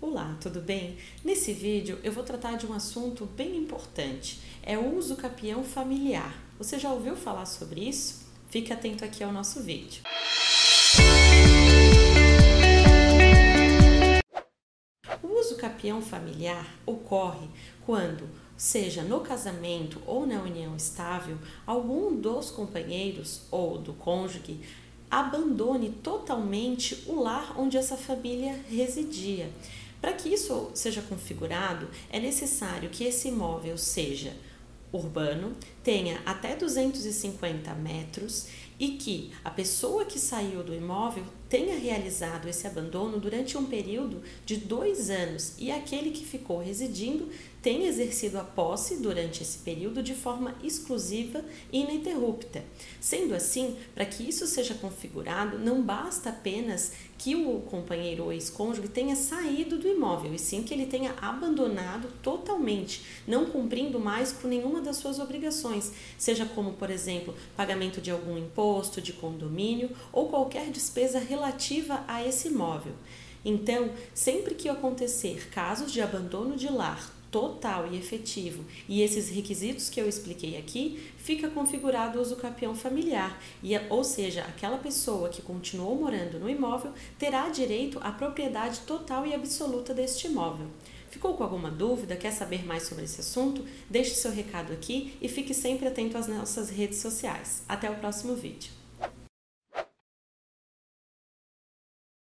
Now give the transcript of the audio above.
Olá, tudo bem? Nesse vídeo eu vou tratar de um assunto bem importante, é o uso capião familiar. Você já ouviu falar sobre isso? Fique atento aqui ao nosso vídeo. O uso capião familiar ocorre quando, seja no casamento ou na união estável, algum dos companheiros ou do cônjuge abandone totalmente o lar onde essa família residia. Para que isso seja configurado, é necessário que esse imóvel seja urbano, tenha até 250 metros e que a pessoa que saiu do imóvel tenha realizado esse abandono durante um período de dois anos e aquele que ficou residindo tenha exercido a posse durante esse período de forma exclusiva e ininterrupta. Sendo assim, para que isso seja configurado, não basta apenas que o companheiro ou ex-cônjuge tenha saído do imóvel, e sim que ele tenha abandonado totalmente, não cumprindo mais com nenhuma das suas obrigações, seja como, por exemplo, pagamento de algum imposto, de condomínio ou qualquer despesa relativa a esse imóvel. Então, sempre que acontecer casos de abandono de lar total e efetivo e esses requisitos que eu expliquei aqui, fica configurado o uso capião familiar, e, ou seja, aquela pessoa que continuou morando no imóvel terá direito à propriedade total e absoluta deste imóvel. Ficou com alguma dúvida? Quer saber mais sobre esse assunto? Deixe seu recado aqui e fique sempre atento às nossas redes sociais. Até o próximo vídeo.